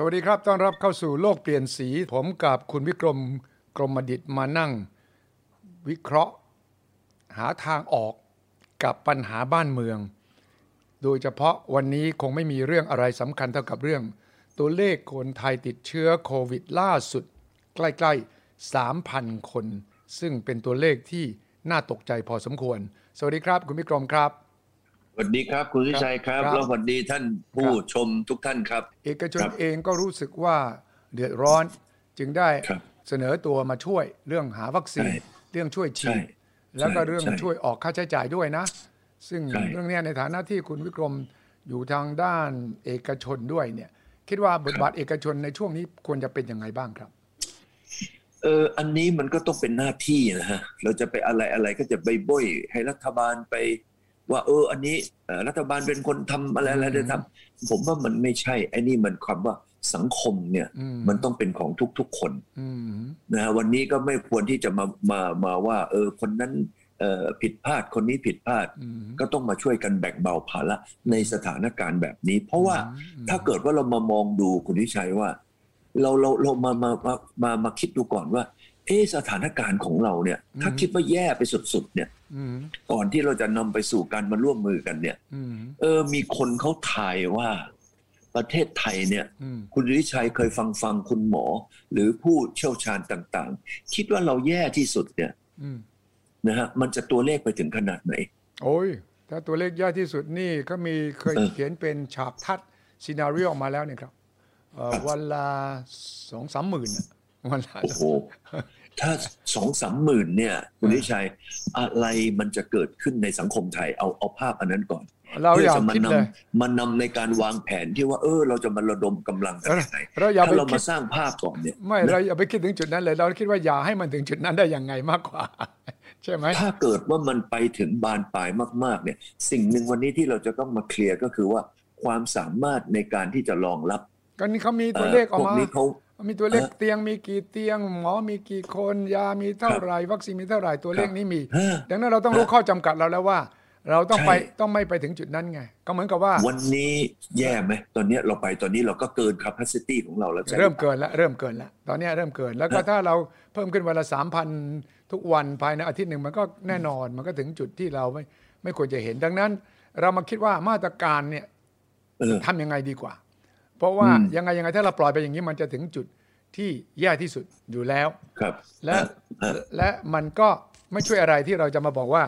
สวัสดีครับ ต้อนรับเข้าสู่โลกเปลี่ยนสี ผมกับคุณวิกรมกรมดิตมานั่ง วิเคราะห์ หาทางออกกับปัญหาบ้านเมือง โดยเฉพาะวันนี้คงไม่มีเรื่องอะไรสำคัญเท่ากับเรื่อง ตัวเลขคนไทยติดเชื้อโควิดล่าสุด ใกล้ๆ 3,000 คน ซึ่งเป็นตัวเลขที่น่าตกใจพอสมควร สวัสดีครับ คุณวิกรมครับ วัสดีครับคุณวิชัยครับครับแล้วสวัสดีท่านผู้ครับชมทุกท่านครับ เอกชนครับเองก็รู้สึกว่าเดือดร้อนจึงได้ครับเสนอตัวมาช่วยเรื่องหาวัคซีนใช่เรื่องช่วยฉีใช่ดแล้วก็ใช่เรื่องใช่ช่วยออกค่าใช้จ่ายด้วยนะ ซึ่งใช่เรื่องเนี้ยในฐานะที่คุณวิกรมอยู่ทางด้านเอกชนด้วยเนี่ย คิดว่าบทบาทเอกชนในช่วงนี้ควรจะเป็นยังไงบ้างครับเอออันนี้มันก็ต้องเป็นหน้าที่นะฮะเราจะไปอะไรอะไรก็จะไปบ่อยให้รัฐบาลไป ว่าเอออันนี้เอ่อรัฐบาลเป็นคนทำอะไรอะไรได้ทำผมว่ามันไม่ใช่ไอ้นี่มันความว่าสังคมเนี่ยอืมมันต้องเป็นของทุกๆคนอืมนะฮะวันนี้ก็ไม่ควรที่จะมามามาว่า เออคนนั้นเอ่อผิดพลาดคนนี้ผิดพลาดอืมก็ต้องมาช่วยกันแบ่งเบาภาระในสถานการณ์แบบนี้ เพราะว่าอืมถ้าเกิดว่าเรามามองดูคุณวิชัยว่า เราเราเรามามามามามาคิดดูก่อนว่า เอะสถานการณ์ของเราเนี่ย ถ้าคิดว่าแย่ไปสุดๆเนี่ยอืมก่อนที่เราจะนำไปสู่การมาร่วมมือกันเนี่ยอืมเออ มีคนเขาทายว่าประเทศไทยเนี่ยอืมคุณวิชัยเคยฟังฟังคุณหมอ หรือผู้เชี่ยวชาญต่างๆ คิดว่าเราแย่ที่สุดเนี่ยอืมนะฮะมันจะตัวเลขไปถึงขนาดไหน โอ้ย ถ้าตัวเลขยากที่สุดนี่ก็มีเคยเออเขียนเป็นฉากทัดซีนารีโอออกมาแล้วเนี่ยครับเอ่อวันละสองสามหมื่นน่ะ วันละโอ้โหถ้าสองสามหมื่นเนี่ยคุณวิชัยอะไรมันจะเกิดขึ้นในสังคมไทยเอาเอาภาพอันนั้นก่อนเราพื่อย่าจะมาคิดนเลยำมานำในการวางแผนที่ว่าเออ เราจะมาระดมกำลังกันยังไงเราอย่าถ้าไปเราคิมาดสร้างภาพก่อนเนี่ยไม่เราอย่าไปคิดถึงจุดนั้นเลย เราคิดว่าอย่าให้มันถึงจุดนั้นได้ยังไงมากกว่า ใช่ไหมถ้าเกิดว่ามันไปถึงบานปลายมาก ๆ เนี่ย สิ่งหนึ่งวันนี้ที่เราจะต้องมาเคลียร์ก็คือว่าความสามารถในการที่จะรองรับก็นี่เขามีตัวเลขออกพวกมานี้เขา มีตัวเลขเออเตียงมีกี่เตียง หมอมีกี่คนยามีเท่าไหร่ วัคซีนมีเท่าไหร่ตัวเลขนี้มีเออดังนั้นเราต้องรู้ข้อจำกัดเราแล้วว่า เราต้องไปใช่ต้องไม่ไปถึงจุดนั้นไง ก็เหมือนกับว่า วันนี้แย่ไหมตอนนี้เราไปตอนนี้เราก็เกิน capacity ของเราแล้วใช่ไหเริ่มเกินแล้วเริ่มเกินแล้วตอนเนี้ยเริ่มเกินแล้วก็ถ้าเราเพิ่มขึ้นวันละสามพันทุกวันภายในอาทิตย์หนึ่งมันก็แน่นอนมันก็ถึงจุดที่เราไม่ไม่ควรจะเห็นดังนั้น เรามาคิดว่ามาตรการเนี่ยเออทำยังไงดีกว่า เพราะว่าอืมยังไงยังไงถ้าเราปล่อยไปอย่างนี้มันจะถึงจุดที่แย่ที่สุดอยู่แล้วครับ และอะและมันก็ไม่ช่วยอะไรที่เราจะมาบอกว่า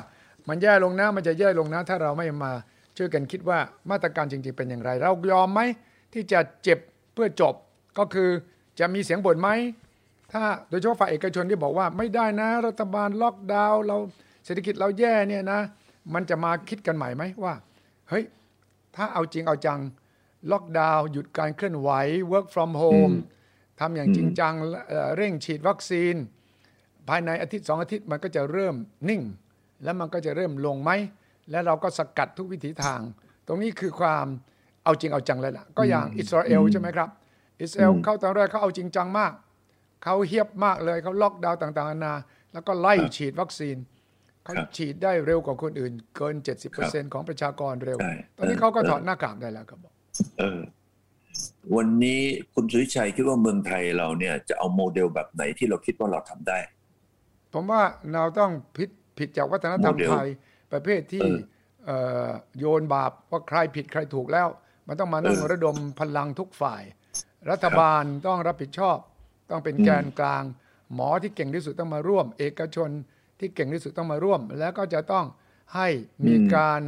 มันแย่ลงนะมันจะแย่ลงนะ ถ้าเราไม่มาช่วยกันคิดว่ามาตรการจริง ๆ เป็นอย่างไร เรายอมไหมที่จะเจ็บเพื่อจบก็คือจะมีเสียงบ่นไหมถ้าโดยเฉพาะฝ่ายเอกชนที่บอกว่าไม่ได้นะ รัฐบาลล็อกดาวน์เราเศรษฐกิจเราแย่เนี่ยนะ มันจะมาคิดกันใหม่ไหมว่า เฮ้ย ถ้าเอาจริงเอาจัง ล็อกดาวน์หยุดการเคลื่อนไหว work from home ทำอย่างจริงจังเอ่อเร่งฉีดวัคซีน ภายในอาทิตย์สองอาทิตย์มันก็จะเริ่มนิ่ง แล้วมันก็จะเริ่มลงไหม แล้วเราก็สกัดทุกวิถีทาง ตรงนี้คือความเอาจริงเอาจังเลยล่ะ ก็อย่างอิสราเอลใช่ไหมครับ อิสราเอลเข้าตอนแรกเขาเอาจริงจังมาก เขาเฮียบมากเลยเขาล็อกดาวน์ต่างๆนานาแล้วก็ไล่ฉีดวัคซีนเขาครับฉีดได้เร็วกว่าคนอื่น เกิน 70%ของประชากรเร็วใช่ตอนนี้เขาก็ถอดหน้ากากได้แล้วครับบอก เออวันนี้คุณสุริชัยคิดว่าเมืองไทยเราเนี่ยจะเอาโมเดลแบบไหนที่เราคิดว่าเราทำได้ ผมว่าเราต้องผิดผิดจากวัฒนธรรมโมเดลไทยประเภทที่เออเอ่อโยนบาปว่าใครผิดใครถูกแล้ว มันต้องมานั่งเออระดมพลังทุกฝ่าย รัฐบาลต้องรับผิดชอบ ต้องเป็นแกนกลาง หมอที่เก่งที่สุดต้องมาร่วม เอกชนที่เก่งที่สุดต้องมาร่วม แล้วก็จะต้องให้มีการ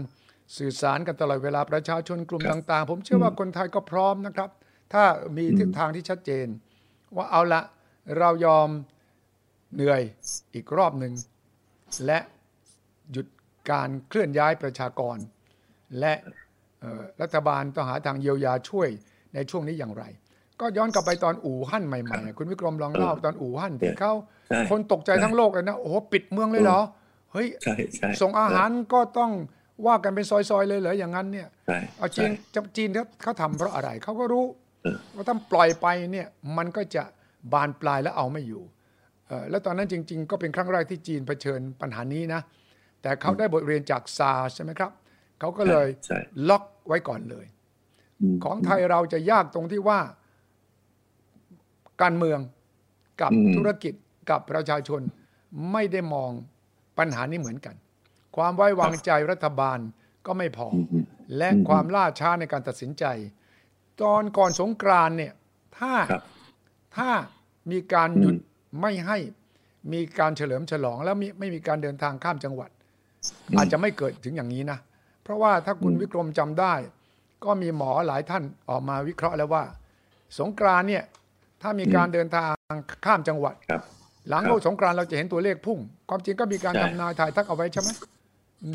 สื่อสารกันตลอดเวลาประชาชนกลุ่มต่างๆ ผมเชื่อว่าคนไทยก็พร้อมนะครับ ถ้ามีทิศทางที่ชัดเจน ว่าเอาละเรายอมเหนื่อยอีกรอบหนึ่ง และหยุดการเคลื่อนย้ายประชากร และเอ่อรัฐบาลต้องหาทางเยียวยาช่วยในช่วงนี้อย่างไร ก็ย้อนกลับไปตอนอู่ฮั่นใหม่ๆ คุณวิกรมลองเล่าตอนอู่ฮั่นที่เขาใช่คนตกใจทั้งโลกเลยนะโอ้โหปิดเมืองเลยเหรอเฮ้ยใช่ใช่ส่งอาหารก็ต้อง ว่ากันเป็นซอยๆเลยเหรออย่างนั้นเนี่ยใช่เอาจีนใช่จะจีนเขาเขาทำเพราะอะไรเขาก็รู้เออว่าถ้าปล่อยไปเนี่ยมันก็จะบานปลายและเอาไม่อยู่เอ่อแล้วตอนนั้นจริง ๆ ก็เป็นครั้งแรกที่จีนเผชิญปัญหานี้นะ แต่เขาได้บทเรียนจากซาร์ใช่ไหมครับเขาก็เลยใช่ล็อกไว้ก่อนเลยอืมของไทยเราจะยากตรงที่ว่า การเมืองกับอืมธุรกิจกับประชาชนไม่ได้มองปัญหานี้เหมือนกัน ความไว้วางใจรัฐบาลก็ไม่พออืมและอืมความล่าช้าในการตัดสินใจ ตอนก่อนสงกรานต์เนี่ยถ้าครับถ้ามีการหยุดอืมไม่ให้มีการเฉลิมฉลอง แล้วมีไม่มีการเดินทางข้ามจังหวัดอืมอาจจะไม่เกิดถึงอย่างนี้นะ เพราะว่าถ้าคุณอืมวิกรมจำได้ ก็มีหมอหลายท่านออกมาวิเคราะห์แล้วว่า สงกรานต์เนี่ยถ้ามีการเดินทางข้ามจังหวัดครับหลังครับเข้าสงกรานต์เราจะเห็นตัวเลขพุ่ง ความจริงก็มีการใช่ทำนายถ่ายทักเอาไว้ใช่ไหมอื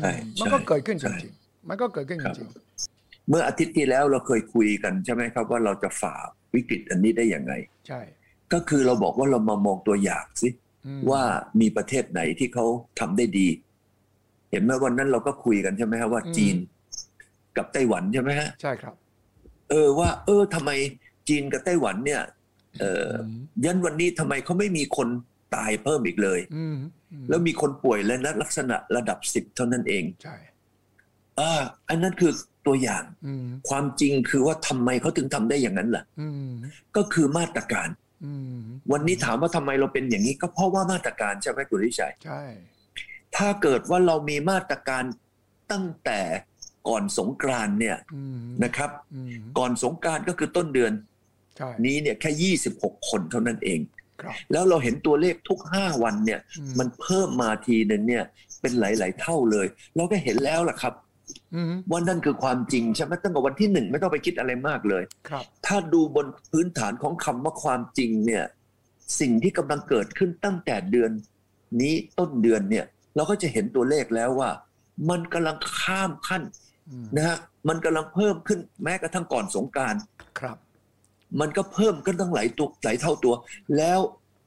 มใช่มันก็ใช่เกิดขึ้นจใช่ริงๆมันก็เกิดขึ้นคจรับริงเมื่ออาทิตย์ที่แล้วเราเคยคุยกันใช่ไหมครับว่าเราจะฝ่าวิกฤตอันนี้ได้อย่างไงๆใช่ ก็คือเราบอกว่าเรามามองตัวอย่างสิอืมว่ามีประเทศไหนที่เขาทำได้ดี เห็นไหมวันนั้นเราก็คุยกันใช่ไหมฮะว่าจีนกับไต้หวันใช่ไหมฮะใช่ครับ เออว่า เออทำไมจีนกับไต้หวันเนี่ย เออมยันวันนี้ทำไมเขาไม่มีคนตายเพิ่มอีกเลยอืมอืม แล้วมีคนป่วยและลักษณะระดับสิบเท่านั้นเองใช่อ่าอันนั้นคือตัวอย่างอืมความจริงคือว่าทำไมเขาถึงทำได้อย่างนั้นล่ะอืมก็คือมาตรการอืมวันนี้ถามว่าทำไมเราเป็นอย่างนี้ ก็เพราะว่ามาตรการใช่ไหมคุณวิชัยใช่ ถ้าเกิดว่าเรามีมาตรการตั้งแต่ก่อนสงกรานต์เนี่ยอืมนะครับอืมก่อนสงกรานต์ก็คือต้นเดือนใช่นี้เนี่ยแค่26คนเท่านั้นเองครับ แล้วเราเห็นตัวเลขทุก5วันเนี่ยอืมันเพิ่มมาทีหนึ่งเนี่ยเป็นหลาย ๆ เท่าเลย เราก็เห็นแล้วล่ะครับอืมว่านั่นคือความจริงใช่ไหมตั้งแต่วันที่หนึ่งไม่ต้องไปคิดอะไรมากเลยครับถ้าดูบนพื้นฐานของคำว่าความจริงเนี่ยสิ่งที่กำลังเกิดขึ้นตั้งแต่เดือนนี้ต้นเดือนเนี่ย เราก็จะเห็นตัวเลขแล้วว่า มันกำลังข้ามขั้นอืมนะฮะมันกำลังเพิ่มขึ้นแม้กระทั่งก่อนสงกรารครับ มันก็เพิ่มขึ้นตั้งหลายตัวหลายเท่าตัว แล้ว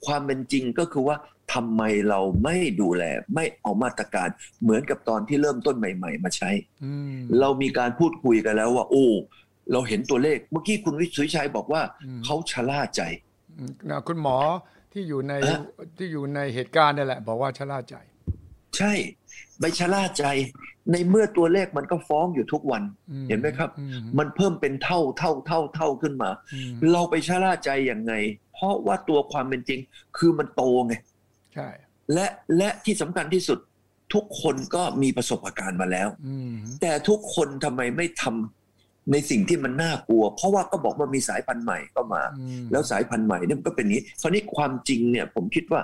ความเป็นจริงก็คือว่าทำไมเราไม่ดูแล ไม่เอามาตรการเหมือนกับตอนที่เริ่มต้นใหม่ ๆ มาใช้อืมเรามีการพูดคุยกันแล้วว่า โอ้ เราเห็นตัวเลขเมื่อกี้คุณวิสุทธิชัยบอกว่าอืมเขาชะล่าใจอืมนะคุณหมอที่อยู่ในเอ๊ะที่อยู่ในเหตุการณ์นี่แหละ บอกว่าชะล่าใจ ใช่ ไปชะล่าใจในเมื่อตัวเลขมันก็ฟ้องอยู่ทุกวันอืเห็นไหมครับอืมันเพิ่มเป็นเท่าเท่าเท่าเท่าขึ้นมาอืมเราไปชะล่าใจอย่างไง เพราะว่าตัวความเป็นจริง คือมันโตไงใช่และและที่สำคัญที่สุดทุกคนก็มีประสบการณ์มาแล้วอืมแต่ทุกคนทำไมไม่ทำในสิ่งที่มันน่ากลัว เพราะว่าก็บอกว่ามีสายพันธุ์ใหม่ก็มาอืมแล้วสายพันธุ์ใหม่เนี่ยมันก็เป็นอย่างนี้คราวนี้ความจริงเนี่ย ผมคิดว่า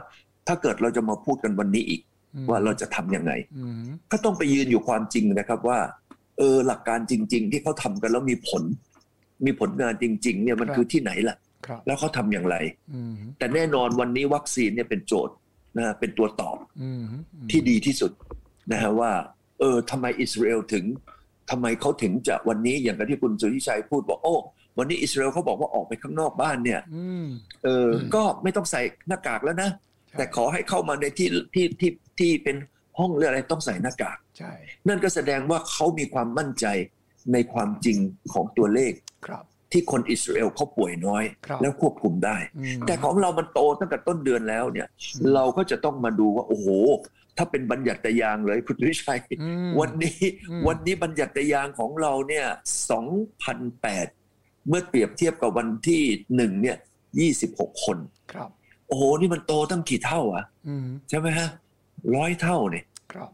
ถ้าเกิดเราจะมาพูดกันวันนี้อีกอืม ว่าเราจะทำยังไงอืมก็ต้องไปยืนอยู่ความจริงนะครับว่า เออหลักการจริง ๆ ที่เขาทำกันแล้วมีผล มีผลงานจริง ๆ เนี่ยมันคือที่ไหนล่ะครับแล้วเขาทำอย่างไรอืมแต่แน่นอนวันนี้วัคซีนเนี่ยเป็นโจทย์นะฮะเป็นตัวตอบอืมที่ดีที่สุดนะฮะว่า เออทำไมอิสราเอลถึงทำไมเขาถึงจะวันนี้อย่างที่คุณสุทธิชัยพูดบอกโอ้วันนี้อิสราเอลเขาบอกว่าออกไปข้างนอกบ้านเนี่ยอืมเออก็ไม่ต้องใส่หน้ากากแล้วนะใช่ แต่ขอให้เข้ามาในที่ที่ที่ที่เป็นห้องหรืออะไรต้องใส่หน้ากากใช่นั่นก็แสดงว่าเขามีความมั่นใจในความจริงของตัวเลขครับ ที่คนอิสราเอลเขาป่วยน้อยครับแล้วควบคุมได้อืมแต่ของเรามันโตตั้งแต่ต้นเดือนแล้วเนี่ยอืมเราก็จะต้องมาดูว่าโอ้โห ถ้าเป็นบัญญัติยางเลยคุณวิชัยอืมวันนี้อืมวันนี้บัญญัติยางของเราเนี่ย2008เมื่อเปรียบเทียบกับวันที่หนึ่งเนี่ย26คนครับ โอ้โหนี่มันโตตั้งกี่เท่าอะอืมใช่ไหมฮะร้อยเท่าเนี่ยครับ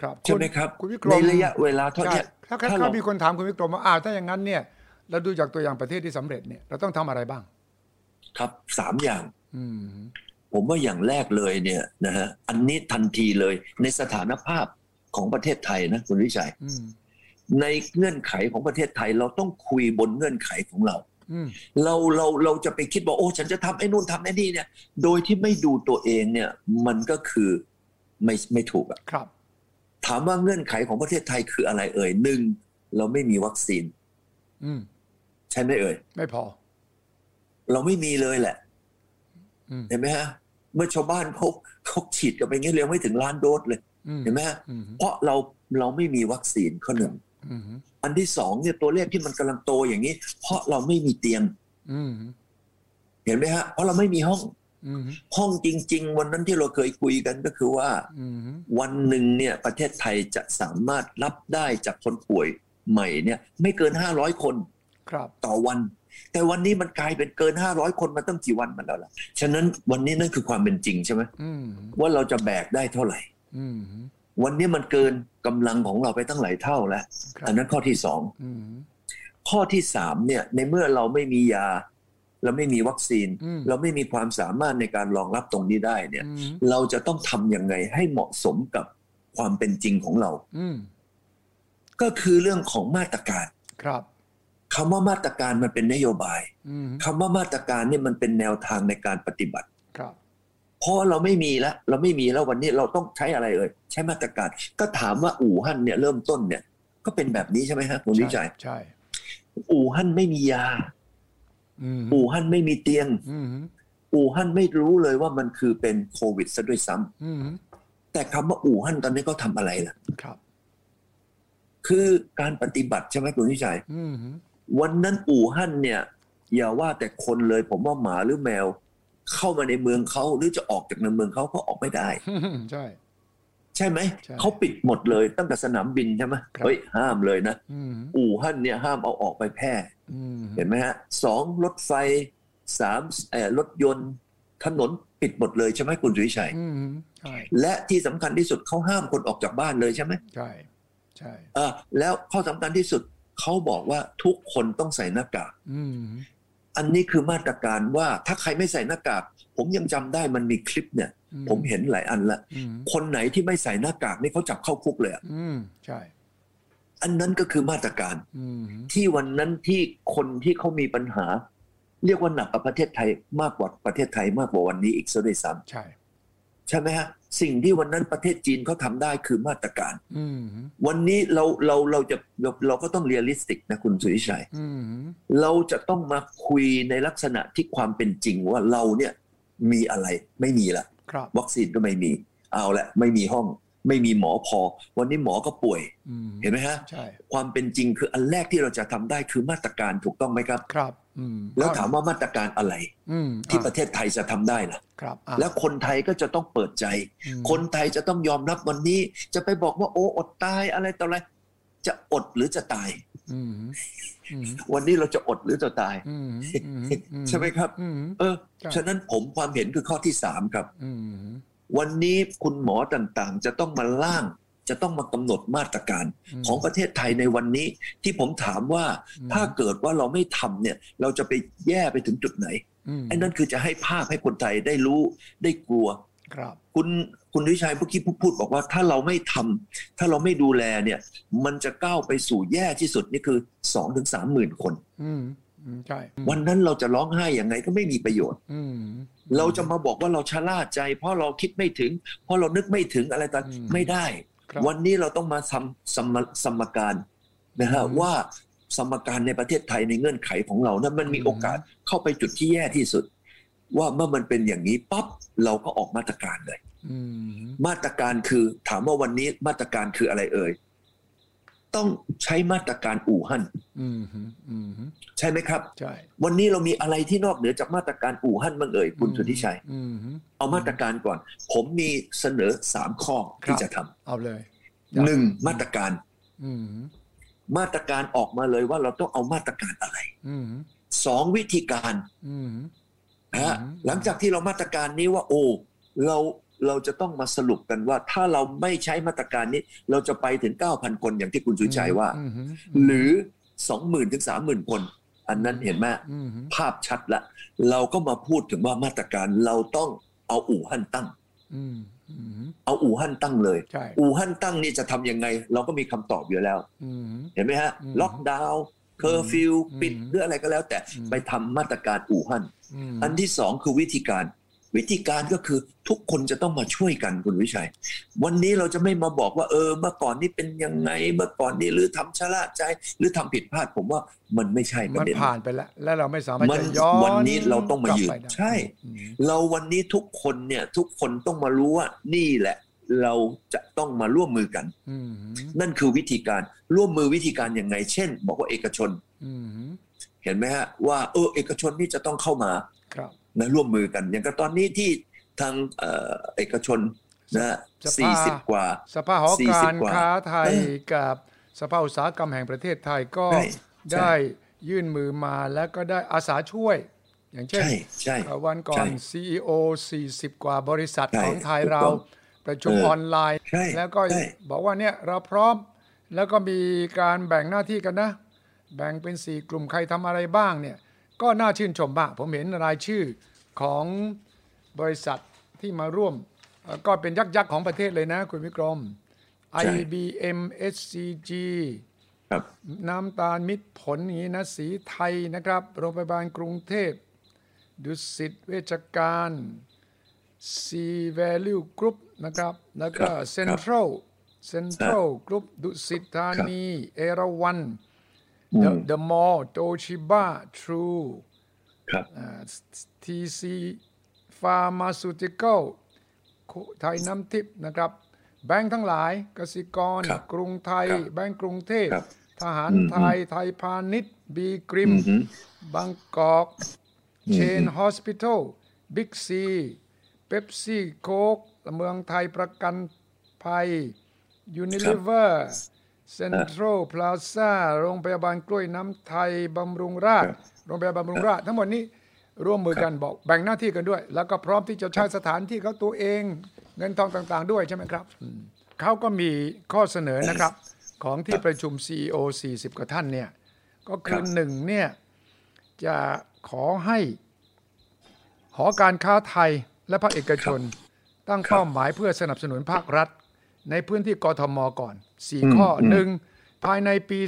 ครับใช่ไหมครับคุณวิกรในมระยะเวลาเท่าใช่เนี้ยถ้าถ้าถ้าถ้าเรามีคนถามคุณวิกรมว่าอ้าวถ้าอย่างนั้นเนี่ยเราดูจากตัวอย่างประเทศที่สำเร็จเนี่ยเราต้องทำอะไรบ้าง ครับสามอย่าง อืมผมว่าอย่างแรกเลยเนี่ยนะฮะอันนี้ทันทีเลย ในสถานภาพของประเทศไทยนะคุณวิชัยอืมในเงื่อนไขของประเทศไทยเราต้องคุยบนเงื่อนไขของเราอืม เราเราเราจะไปคิดว่าโอ้ ฉันจะทำไอ้นู่นทำไอ้นี่เนี่ย โดยที่ไม่ดูตัวเองเนี่ย มันก็คือไม่ไม่ถูกอะครับ ถามว่าเงื่อนไขของประเทศไทยคืออะไรเอ่ยหนึ่งเราไม่มีวัคซีน อืมใช่ไหมเอ่ยไม่พอ เราไม่มีเลยแหละอืมเห็นไหมฮะ เมื่อชาวบ้านเขาเขาฉีดกันไปงี้เร็วไม่ถึงล้านโดสเลยอืมเห็นไหมฮะอืมเพราะเราเราไม่มีวัคซีนข้อหนึ่ง อืมอันที่สองเนี่ยตัวเลขที่มันกำลังโตอย่างนี้ เพราะเราไม่มีเตียงอืมเห็นไหมฮะ เพราะเราไม่มีห้องอืมห้องจริง ๆ วันนั้นที่เราเคยคุยกันก็คือว่าอืมวันหนึ่งเนี่ย ประเทศไทยจะสามารถรับได้จากคนป่วยใหม่เนี่ย ไม่เกิน500คนครับต่อวัน แต่วันนี้มันกลายเป็นเกินห้าร้อยคนมาตั้งกี่วันมาแล้วล่ะ ฉะนั้นวันนี้นั่นคือความเป็นจริงใช่ไหมอืมว่าเราจะแบกได้เท่าไหร่อืม วันนี้มันเกินกำลังของเราไปตั้งหลายเท่าแล้วครับอันนั้นข้อที่สองอืมข้อที่สามเนี่ยในเมื่อเราไม่มียา เราไม่มีวัคซีนอืมเราไม่มีความสามารถในการรองรับตรงนี้ได้เนี่ยอืมเราจะต้องทำยังไงให้เหมาะสมกับความเป็นจริงของเราอืมก็คือเรื่องของมาตรการครับคำว่ามาตรการมันเป็นนโยบายอืมคำว่ามาตรการเนี่ยมันเป็นแนวทางในการปฏิบัติครับ เพราะเราไม่มีแล้วเราไม่มีแล้ววันนี้เราต้องใช้อะไรเอ่ยใช้มาตรการ ก็ถามว่าอู่ฮั่นเนี่ยเริ่มต้นเนี่ย ก็เป็นแบบนี้ใช่ไหมฮะคุณวิจัยใช่ อู่ฮั่นไม่มียาอืมอู่ฮั่นไม่มีเตียงอืมอู่ฮั่นไม่รู้เลยว่ามันคือเป็นโควิดซะด้วยซ้ำอืมแต่คำว่าอู่ฮั่นตอนนี้ก็ทำอะไรล่ะครับ คือการปฏิบัติใช่ไหมคุณวิจัยอืมวันนั้นอู่ฮั่นเนี่ย อย่าว่าแต่คนเลยผมว่าหมาหรือแมว เข้ามาในเมืองเขาหรือจะออกจากในเมืองเขาก็ออกไม่ได้ ใช่ ใช่ไหมใช่เขาปิดหมดเลยตั้งแต่สนามบินใช่ไหมครับเฮ้ยห้ามเลยนะอืมอู่ฮั่นเนี่ยห้ามเอาออกไปแพร่อืมเห็นไหมฮะสองรถไฟสามเอ่อรถยนต์ถนนปิดหมดเลยใช่ไหมคุณสุวิชัยอืมใช่และที่สำคัญที่สุดเขาห้ามคนออกจากบ้านเลยใช่ไหมใช่ใช่เออแล้วข้อสำคัญที่สุดเขาบอกว่าทุกคนต้องใส่หน้ากาก อืมอันนี้คือมาตรการว่าถ้าใครไม่ใส่หน้ากาก ผมยังจำได้มันมีคลิปเนี่ยอืผมเห็นหลายอันละอืมคนไหนที่ไม่ใส่หน้ากากนี่เขาจับเข้าคุกเลยอะอืมใช่ อันนั้นก็คือมาตรการอืมที่วันนั้นที่คนที่เขามีปัญหา เรียกว่าหนักกับประเทศไทยมากกว่าประเทศไทยมากกว่าวันนี้อีกซะด้วยซ้ใช่ำ ใช่ไหมฮะสิ่งที่วันนั้นประเทศจีนเขาทำได้คือมาตรการอืมวันนี้เราเราเราจะเราเราก็ต้อง realistic นะคุณสุริชัยอืมเราจะต้องมาคุยในลักษณะที่ความเป็นจริงว่าเราเนี่ยมีอะไรไม่มีละครับวัคซีนก็ไม่มีเอาละไม่มีห้อง ไม่มีหมอพอ วันนี้หมอก็ป่วยอืมเห็นไหมฮะใช่ความเป็นจริงคืออันแรกที่เราจะทำได้คือมาตรการถูกต้องไหมครับครับอืม แล้วถามว่ามาตรการอะไรอืมที่ปอะระเทศไทยจะทำได้ล่ะครับอะแล้วคนไทยก็จะต้องเปิดใจอืมคนไทยจะต้องยอมรับวันนี้ จะไปบอกว่า โอ้อดตายอะไรต่ออะไร จะอดหรือจะตายอืมอืมวันนี้เราจะอดหรือจะตายอืมอืมอืใช่ไหมครับอืมเออใช่ฉะนั้นผมความเห็นคือข้อที่สามครับอืมวันนี้คุณหมอต่างๆ จะต้องมาล่าง จะต้องมากำหนดมาตรการมของประเทศไทยในวันนี้ ที่ผมถามว่าอืมถ้าเกิดว่าเราไม่ทำเนี่ย เราจะไปแย่ไปถึงจุดไหนมไอ้นั่นคือจะให้ภาพให้คนไทยได้รู้ได้กลัวครับคุณคุณวิชัยเมื่อกี้พูดบอกว่าถ้าเราไม่ทำถ้าเราไม่ดูแลเนี่ย มันจะก้าวไปสู่แย่ที่สุดนี่คือสองถึงสามหมื่นคนอืมอืมใช่วันนั้นเราจะร้องไห้ยังไงก็ไม่มีประโยชน์อืมเราจะมาบอกว่าเราชะล่าใจ เพราะเราคิดไม่ถึง เพราะเรานึกไม่ถึงอะไรต่างอืมไม่ได้ครับ วันนี้เราต้องมาทำสมสมการนะฮะอืมว่าสมการในประเทศไทยในเงื่อนไขของเรานั้นมันมีอืมโอกาสเข้าไปจุดที่แย่ที่สุด ว่าเมื่อมันเป็นอย่างนี้ปั๊บเราก็ออกมาตรการเลยอืมมาตรการคือถามว่าวันนี้มาตรการคืออะไรเอ่ย ต้องใช้มาตรการอู่ฮั่นอืมอืมใช่ไหมครับใช่วันนี้เรามีอะไรที่นอกเหนือจากมาตรการอู่ฮั่นบ้างเอ่ยคุณสุทธิชัยอืมเอามาตรการก่อน ผมมีเสนอสามข้อครับที่จะทำเอาเลยหนึ่งมาตรการอืมมาตรการออกมาเลยว่าเราต้องเอามาตรการอะไรอืมสองวิธีการอืมนะฮะอืมหลังจากที่เรามาตรการนี้ว่า โอ้เรา เราจะต้องมาสรุปกันว่า ถ้าเราไม่ใช้มาตรการนี้ เราจะไปถึง 9,000 คนอย่างที่คุณสุชัยว่าอืมหรือ 20,000ถึง30,000 คน อันนั้นเห็นไหมอืมภาพชัดละเราก็มาพูดถึงว่ามาตรการเราต้องเอาอู่ฮั่นตั้งอืมอืมเอาอู่ฮั่นตั้งเลยใช่อู่ฮั่นตั้งนี่จะทำยังไง เราก็มีคำตอบอยู่แล้วอืมเห็นไหมฮะอืมล็อกดาวน์เคอร์ฟิวอืมปิดหรืออะไรก็แล้ว แต่อืมไปทำมาตรการอู่ฮั่นมอันที่สองคือวิธีการ วิธีการก็คือทุกคนจะต้องมาช่วยกันคุณวิชัย วันนี้เราจะไม่มาบอกว่าเออเมื่อก่อนนี้เป็นยังไงเมื่อก่อนนี้หรือทำชะล่าใจ หรือทำผิดพลาดผมว่ามันไม่ใช่ประมันเด็นผ่านไปแล้วและเราไม่สามารถมันจะย้อนวันนี้เราต้องมายืนกลับไปได้ใช่อืมเราวันนี้ทุกคนเนี่ยทุกคนต้องมารู้ว่านี่แหละเราจะต้องมาร่วมมือกันอืมนั่นคือวิธีการร่วมมือวิธีการยังไง เช่น บอกว่าเอกชนอืมเห็นไหมฮะว่าเออเอกชนนี่จะต้องเข้ามาครับ นะร่วมมือกัน อย่างกับตอนนี้ที่ทางเอ่อเอกชนนะสภาสี่สิบกว่า สภาหอการ40กว่าค้าไทยเออกับสภาอุตสาหกรรมแห่งประเทศไทยก็ใช่ใช่ได้ยื่นมือมาแล้วก็ได้อาสาช่วย อย่างเช่นใช่ใช่เอ่อวันก่อนใช่ CEO 40 กว่าบริษัทใช่ของไทยถูกเราต้องประชุมเออออนไลน์ใช่แล้วก็ใช่บอกว่าเนี่ยเราพร้อม แล้วก็มีการแบ่งหน้าที่กันนะ แบ่งเป็น 4 กลุ่มใครทำอะไรบ้างเนี่ย ก็น่าชื่นชมบ้างผมเห็นรายชื่อของบริษัทที่มาร่วมเอ่อก็เป็นยักษ์ยักษ์ของประเทศเลยนะคุณวิกรมใช่ IBM SCG ครับน้ำตาลมิตรผลอย่างนี้นะสีไทยนะครับ โรงพยาบาลกรุงเทพ ดุสิตเวชการ C Value Group นะครับ แล้วก็ครับ Central Central Group ดุสิตธานี เอราวัน The, The Mall โตชิบะ True ครับ TC Pharmaceutical ไทยน้ำทิพย์นะครับ แบงค์ทั้งหลายกสิกรครับกรุงไทยครับแบงค์กรุงเทพครับทหารไทย ไทยพาณิชย์ B.Grimm บางกอกเชนฮอสพิทอลบิ๊กซีเ e ปซี่โคกเมืองไทยประกันภัย Unilever เซ็นทรัลพลาซ่าโรงพยาบาลกล้วยน้ำไทยบำรุงราษฎร์โรงพยาบาลบำรุงราษฎร์ทั้งหมดนี้ร่วมมือกันบอกแบ่งหน้าที่กันด้วย แล้วก็พร้อมที่จะใช้สถานที่เขาตัวเองเงินทองต่างๆ ด้วยใช่ไหมครับอืมเขาก็มีข้อเสนอนะครับ ของที่ประชุม CEO 40 กว่าท่านเนี่ย ก็คืคอรับหนึ่งเนี่ย จะขอให้ หอการค้าไทยและภาคเอกชน ตั้งเป้าหมายเพื่อสนับสนุนภาครัฐ ในพื้นที่กทมก่อน 4 ข้อหนึ่งภายในปี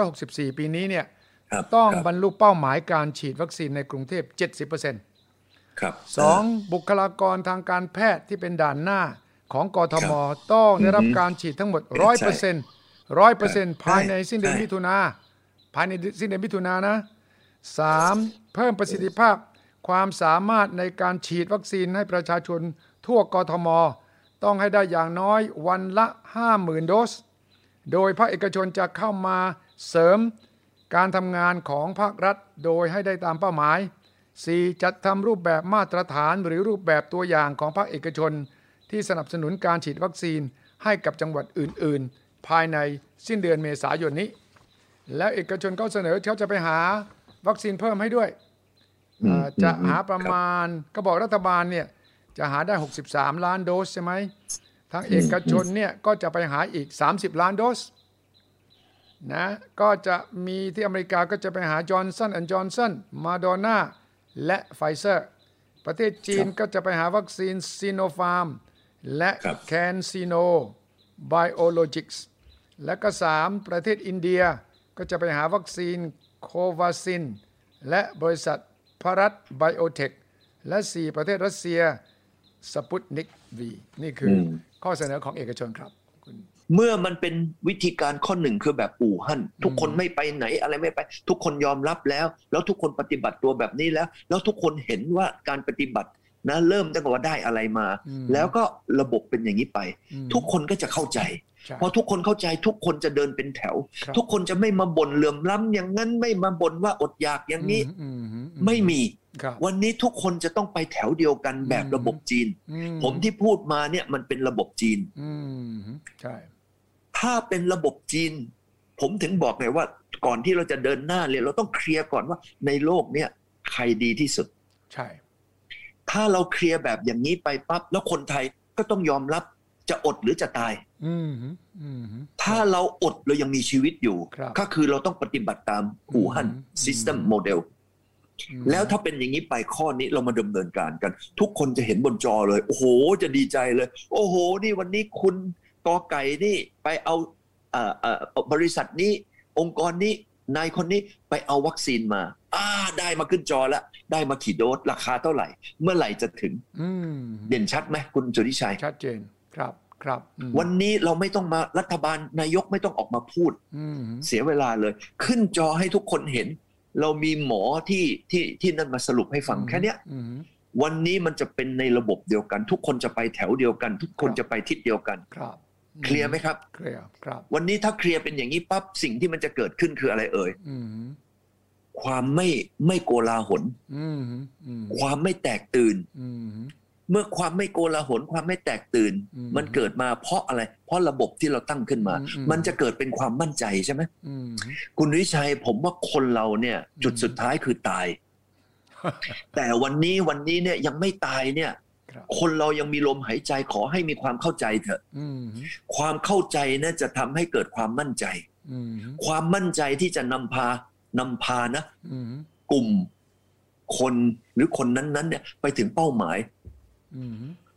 2564 ปีนี้เนี่ยครับต้องครับบรรลุเป้าหมายการฉีดวัคซีนในกรุงเทพ 70%ครับสองบุคลากรทางการแพทย์ที่เป็นด่านหน้าของกทมต้องได้รับการฉีดทั้งหมดร้อยเปอร์เซ็นต์ร้อยเปอร์เซ็นต์ภายในสิ้นเดือนมิถุนาภายในสิ้นเดือนมิถุนานะสามเพิ่มประสิทธิภาพความสามารถในการฉีดวัคซีนให้ประชาชนทั่วกทม ต้องให้ได้อย่างน้อยวันละ 50,000 โดส โดยภาคเอกชนจะเข้ามาเสริมการทำงานของภาครัฐโดยให้ได้ตามเป้าหมาย 4. จัดทำรูปแบบมาตรฐานหรือรูปแบบตัวอย่างของภาคเอกชน ที่สนับสนุนการฉีดวัคซีนให้กับจังหวัดอื่น ๆ ภายในสิ้นเดือนเมษายนนี้ แล้วเอกชนเขาเสนอเขาจะไปหาวัคซีนเพิ่มให้ด้วยเอ่อจะหาประมาณก็บอกรัฐบาลเนี่ย จะหาได้ 63 ล้านโดสใช่ไหมทางเอกชนเนี่ยก็จะไปหาอีก 30 ล้านโดสนะก็จะมีที่อเมริกาก็จะไปหา Johnson & Johnson Moderna และไฟเซอร์ ประเทศจีนก็จะไปหาวัคซีน Sinopharm และครับ CanSino Biologics และก็ 3 ประเทศอินเดียก็จะไปหาวัคซีน Covaxin และบริษัท Bharat Biotech และ 4 ประเทศรัสเซีย Sputnik V นี่คือข้อเสนอของเอกชนครับคุณเมื่อมันเป็นวิธีการข้อหนึ่งคือแบบอู่ฮั่นทุกคนไม่ไปไหนอะไรไม่ไป ทุกคนยอมรับแล้ว แล้วทุกคนปฏิบัติตัวแบบนี้แล้ว แล้วทุกคนเห็นว่าการปฏิบัตินะเริ่มตั้งแต่ว่าได้อะไรมา แล้วก็ระบบเป็นอย่างนี้ไป ทุกคนก็จะเข้าใจ ใช่พอทุกคนเข้าใจทุกคนจะเดินเป็นแถวครับทุกคนจะไม่มาบ่นเหลื่อมล้ำอย่างนั้นไม่มาบ่นว่าอดอยากอย่างนี้อืมอืมไม่มีครับวันนี้ทุกคนจะต้องไปแถวเดียวกันแบบอืมระบบจีนอืผมที่พูดมาเนี่ยมันเป็นระบบจีนอืมใช่ถ้าเป็นระบบจีน ผมถึงบอกไงว่า ก่อนที่เราจะเดินหน้าเลยเราต้องเคลียร์ก่อนว่า ในโลกเนี่ย ใครดีที่สุด ใช่ ถ้าเราเคลียร์แบบอย่างนี้ไปปั๊บแล้วคนไทยก็ต้องยอมรับ จะอดหรือจะตายอืมอืมถ้าเราอดเรายังมีชีวิตอยู่ครับก็คือเราต้องปฏิบัติตามอู่ฮั่นอืม System Model แล้วถ้าเป็นอย่างนี้ไปข้อนี้เรามาดำเนินการกัน ทุกคนจะเห็นบนจอเลย โอ้โห จะดีใจเลย โอ้โห นี่วันนี้คุณกอไก่นี่ไปเอาเอ่อเอ่อบริษัทนี้ องค์กรนี้นายคนนี้ไปเอาวัคซีนมาอ่าได้มาขึ้นจอแล้ว ได้มากี่โดสราคาเท่าไหร่ เมื่อไหร่จะถึงอืมเด่นชัดไหมคุณสุริชัยชัดเจน ครับครับอืมวันนี้เราไม่ต้องมารัฐบาลนายกไม่ต้องออกมาพูดอืมเสียเวลาเลย ขึ้นจอให้ทุกคนเห็น เรามีหมอที่ที่ที่นั่นมาสรุปให้ฟังแค่เนี้ยอืมวันนี้มันจะเป็นในระบบเดียวกัน ทุกคนจะไปแถวเดียวกัน ทุกคนครับจะไปทิศเดียวกันครับเคลียร์ไหมครับเคลียร์ครับ วันนี้ถ้าเคลียร์เป็นอย่างนี้ปั๊บสิ่งที่มันจะเกิดขึ้นคืออะไรเอ่ยอืมความไม่ไม่โกลาหลอืมอืมความไม่แตกตื่นอืม เมื่อความไม่โกลาหลความไม่แตกตื่นอืมมันเกิดมาเพราะอะไร เพราะระบบที่เราตั้งขึ้นมาอืมอืมมันจะเกิดเป็นความมั่นใจใช่ไหมอืมคุณวิชัยผมว่าคนเราเนี่ย จุดอืมสุดท้ายคือตาย แต่วันนี้วันนี้เนี่ยยังไม่ตายเนี่ยครับคนเรายังมีลมหายใจขอให้มีความเข้าใจเถอะอืมความเข้าใจเนี่ยจะทำให้เกิดความมั่นใจอืมความมั่นใจที่จะนำพานำพานะอืมกลุ่มคนหรือคนนั้นๆเนี่ยไปถึงเป้าหมายอืม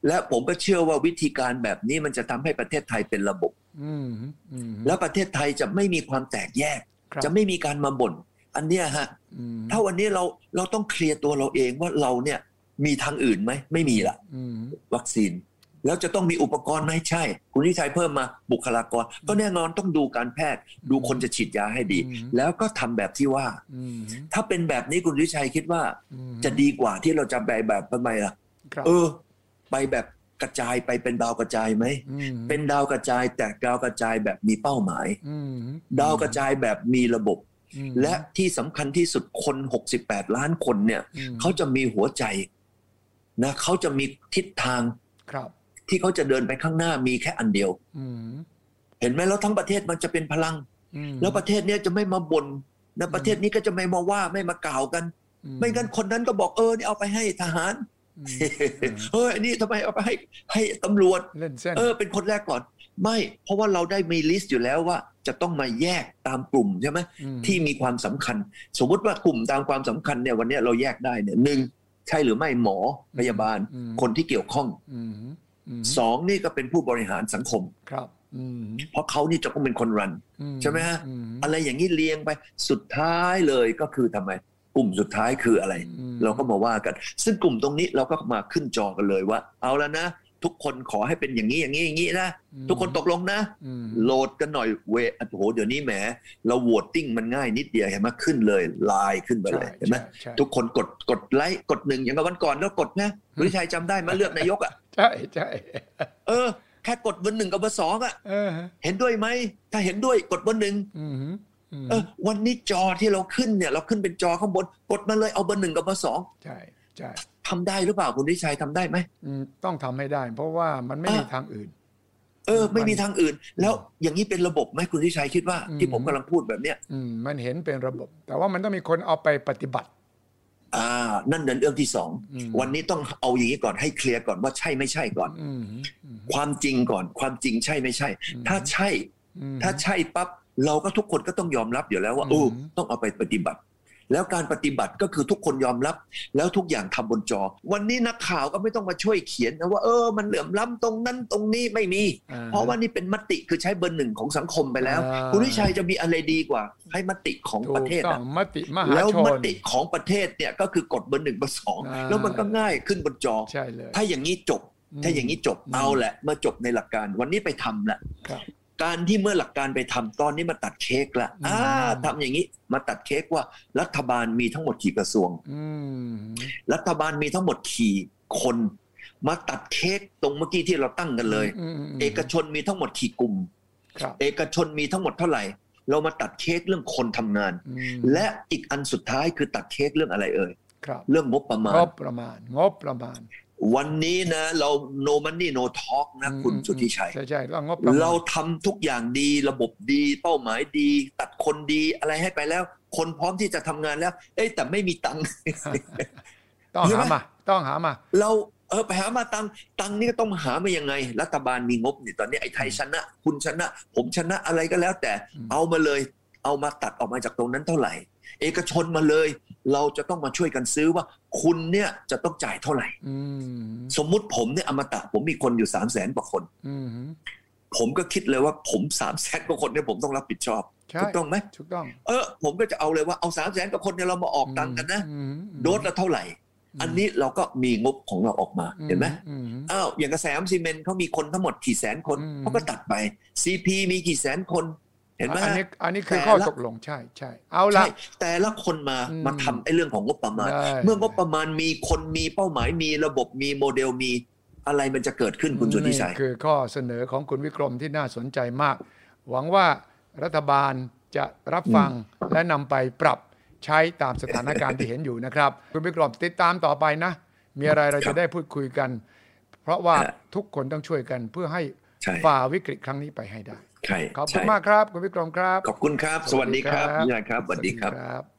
และผมก็เชื่อว่าวิธีการแบบนี้มันจะทำให้ประเทศไทยเป็นระบบอืมอืมแล้วประเทศไทยจะไม่มีความแตกแยกครับจะไม่มีการมาบ่นอันเนี้ยฮะอืมถ้าวันนี้เราเราต้องเคลียร์ตัวเราเองว่าเราเนี่ยมีทางอื่นไหมไม่มีละอืมวัคซีน แล้วจะต้องมีอุปกรณ์ไหมใช่ คุณวิชัยเพิ่มมาบุคลากร ก็แน่นอนต้องดูการแพทย์ ดูคนจะฉีดยาให้ดีอืมแล้วก็ทำแบบที่ว่าอืมถ้าเป็นแบบนี้คุณวิชัยคิดว่าอืมจะดีกว่าที่เราจะไปแบบทำไมล่ะครับเออ ไปแบบกระจายไปเป็นดาวกระจายไหมมเป็นดาวกระจายแต่ดาวกระจายแบบมีเป้าหมายอืมดาวกระจายแบบมีระบบอืมและที่สำคัญที่สุดคน 68 ล้านคนเนี่ยอืมเขาจะมีหัวใจนะเขาจะมีทิศทางครับที่เขาจะเดินไปข้างหน้ามีแค่อันเดียวอืมเห็นไหมแล้วทั้งประเทศมันจะเป็นพลังอืมแล้วประเทศเนี้ยจะไม่มาบน่นนะประเทศนี้ก็จะไม่มาว่าไม่มากล่าวกันอืไม่งั้นคนนั้นก็บอกเออนี่เอาไปให้ทหารอืม เฮ้ยอันนี้ทำไมเอาไปให้ให้ตำรวจเล่นเส้นเออ เป็นคนแรกก่อน ไม่เพราะว่าเราได้มีลิสต์อยู่แล้วว่า จะต้องมาแยกตามกลุ่มใช่ไหมมที่มีความสำคัญ สมมุติว่ากลุ่มตามความสำคัญเนี่ยวันเนี้ยเราแยกได้เนี่ยหนึ่งใช่หรือไม่หมอพยาบาลอืมคนที่เกี่ยวข้องอืมอืมสองนี่ก็เป็นผู้บริหารสังคมครับอืมเพราะเขานี่จะต้องเป็นคนรันอืใช่ไหมฮะอือะไรอย่างนี้เรียงไปสุดท้ายเลยก็คือทำไม กลุ่มสุดท้ายคืออะไรอืมเราก็มาว่ากัน ซึ่งกลุ่มตรงนี้เราก็มาขึ้นจอกันเลยว่า เอาแล้วนะ ทุกคนขอให้เป็นอย่างนี้อย่างนี้อย่างนี้นะอืมทุกคนตกลงนะอืมโหวตกันหน่อยเว้โอ้โหเดี๋ยวนี้แหมเรา voting มันง่ายนิดเดียวเห็นไหมขึ้นเลยไลน์ขึ้นไปเลยเห็นไหมใช่ใช่ทุกคนกดกดไลค์กดหนึ่งอย่างกับวันก่อนแล้วกดนะคุณวิชัยจำได้ไหมเลือกนายกอะใช่ใช่เออแค่กดเบอร์หนึ่งกับเบอร์สองอะเออเห็นด้วยไหมถ้าเห็นด้วยกดเบอร์หนึ่งอืมอืม เออวันนี้จอที่เราขึ้นเนี่ย เราขึ้นเป็นจอข้างบนกดมาเลยเอาเบอร์หนึ่งกับเบอร์สองใช่ใช่ทำได้หรือเปล่าคุณวิชัยทำได้ไหมอืมต้องทำให้ได้ เพราะว่ามันไม่อะมีทางอื่น เออ ไม่มีทางอื่น แล้วอย่างนี้เป็นระบบไหมคุณวิชัยคิดว่าอืมที่ผมกำลังพูดแบบเนี้ยอืมมันเห็นเป็นระบบ แต่ว่ามันต้องมีคนเอาไปปฏิบัติอ่านั่นเดินเรื่องที่สองอืมวันนี้ต้องเอาอย่างนี้ก่อนให้เคลียร์ก่อนว่าใช่ไม่ใช่ก่อนอืมอืมความจริงก่อน ความจริงใช่ไม่ใช่อืมถ้าใช่อืมถ้าใช่ปั๊บ เราก็ทุกคนก็ต้องยอมรับอยู่แล้วว่าอืมโอ้ต้องเอาไปปฏิบัติ แล้วการปฏิบัติก็คือทุกคนยอมรับ แล้วทุกอย่างทำบนจอ วันนี้นักข่าวก็ไม่ต้องมาช่วยเขียนนะว่าเออมันเหลื่อมล้ำตรงนั้นตรงนี้ไม่มีอ่เพราะว่านี่เป็นมติคือใช้เบอร์หนึ่งของสังคมไปแล้วอ่าคุณวิชัยจะมีอะไรดีกว่า ให้มติของถูประกเทศต้ออะงมติมหาแล้วชมนติของประเทศเนี่ยก็คือกดเบอร์หนึ่งเบอร์สองอ่าแล้วมันก็ง่ายขึ้นบนจอใช่เลยถ้าอย่างนี้จบถ้าอย่างนี้จบอืมเอาแหละเมื่อจบในหลักการวันนี้ไปทำละครับ การที่เมื่อหลักการไปทำตอนนี้มาตัดเค้กละอืมอ่าทำอย่างนี้มาตัดเค้กว่า รัฐบาลมีทั้งหมดกี่กระทรวงอืมรัฐบาลมีทั้งหมดกี่คน มาตัดเค้กตรงเมื่อกี้ที่เราตั้งกันเลยอืมมเอกชนมีทั้งหมดกี่กลุ่มครับเอกชนมีทั้งหมดเท่าไหร่ เรามาตัดเค้กเรื่องคนทำงานอืมและอีกอันสุดท้ายคือตัดเค้กเรื่องอะไรเอ่ยครับเรื่องงบประมาณ งบประมาณ งบประมาณ วันนี้นะ เรา no money no talk นะอืมคุณอืมสุทธิชัย ใช่ใช่ต้องงบประมาณเราทำทุกอย่างดีระบบดี เป้าหมายดี ตัดคนดีอะไรให้ไปแล้ว คนพร้อมที่จะทำงานแล้ว เอ้ยแต่ไม่มีตังค์ต้องใช่ไหหามมา ต้องหามา เราเออไปหามาตังค์ตังค์นี่ก็ต้องหามายังไง รัฐบาลมีงบนี่ตอนนี้ไอ้ไทยชนะ คุณชนะ ผมชนะอะไรก็แล้ว แต่อืมเอามาเลย เอามาตัดออกมาจากตรงนั้นเท่าไหร่ เอกชนมาเลย เราจะต้องมาช่วยกันซื้อว่า คุณเนี่ยจะต้องจ่ายเท่าไหร่อืมสมมุติผมเนี่ยอมตะผมมีคนอยู่สามแสนกว่าคนอืมผมก็คิดเลยว่าผมสามแสนกว่าคนเนี่ยผมต้องรับผิดชอบใช่ถูกต้องไหมถูกต้องเออผมก็จะเอาเลยว่าเอาสามแสนกว่าคนเนี่ยเรามาออกตังค์กันนะอืมโดสละเท่าไหร่ อันนี้เราก็มีงบของเราออกมาเห็นไหมอืมอ้าวอย่างกระแสมซีเมนต์เขามีคนทั้งหมดกี่แสนคนอืมเขาก็ตัดไปซีพีมีกี่แสนคน เห็นไหมอันฮะนี้อันนี้คือแต่ข้อละตกลงใช่ใช่เอาละใช่แต่ละคนมาอืมมาทำไอ้เรื่องของงบประมาณได้เมื่องบประมาณมีคนมีเป้าหมายมีระบบมีโมเดลมีอะไรมันจะเกิดขึ้นคุณสุทธิชัยนี่คือข้อเสนอของคุณวิกรมที่น่าสนใจมาก หวังว่ารัฐบาลจะรับฟังและนำไปปรับใช้ตามสถานการณ์ที่เห็นอยู่นะครับ คุณวิกรมติดตามต่อไปนะ มีอะไรเราครัจะบได้พูดคุยกัน เพราะว่าฮะทุกคนต้องช่วยกันเพื่อให้ใช่ฝ่าวิกฤตครั้งนี้ไปให้ได้ ใช่ขอบคุณใช่มากครับ คุณวิกรมครับ ขอบคุณครับ สวัสดีครับสวัสดีครับพี่นายครับสวัสดีครับครับ